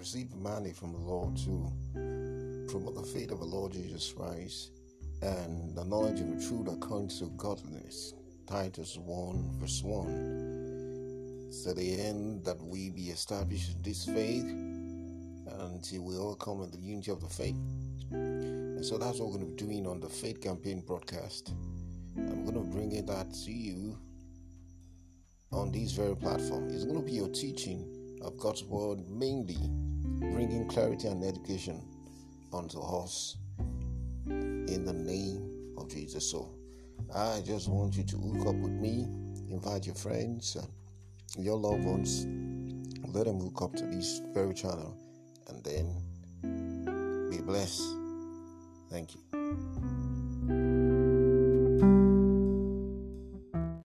right, money from the Lord to promote the faith of the Lord Jesus Christ and the knowledge of the truth according to godliness. Titus 1 verse 1. So the end that we be established in this faith until we all come in the unity of the faith. And so that's what we're going to be doing on the Faith Campaign broadcast. I'm going to bring it that to you on this very platform. It's going to be your teaching of God's Word, mainly bringing clarity and education unto us in the name of Jesus. So I just want you to hook up with me, invite your friends, your loved ones, let them hook up to this very channel, and then be blessed. Thank you.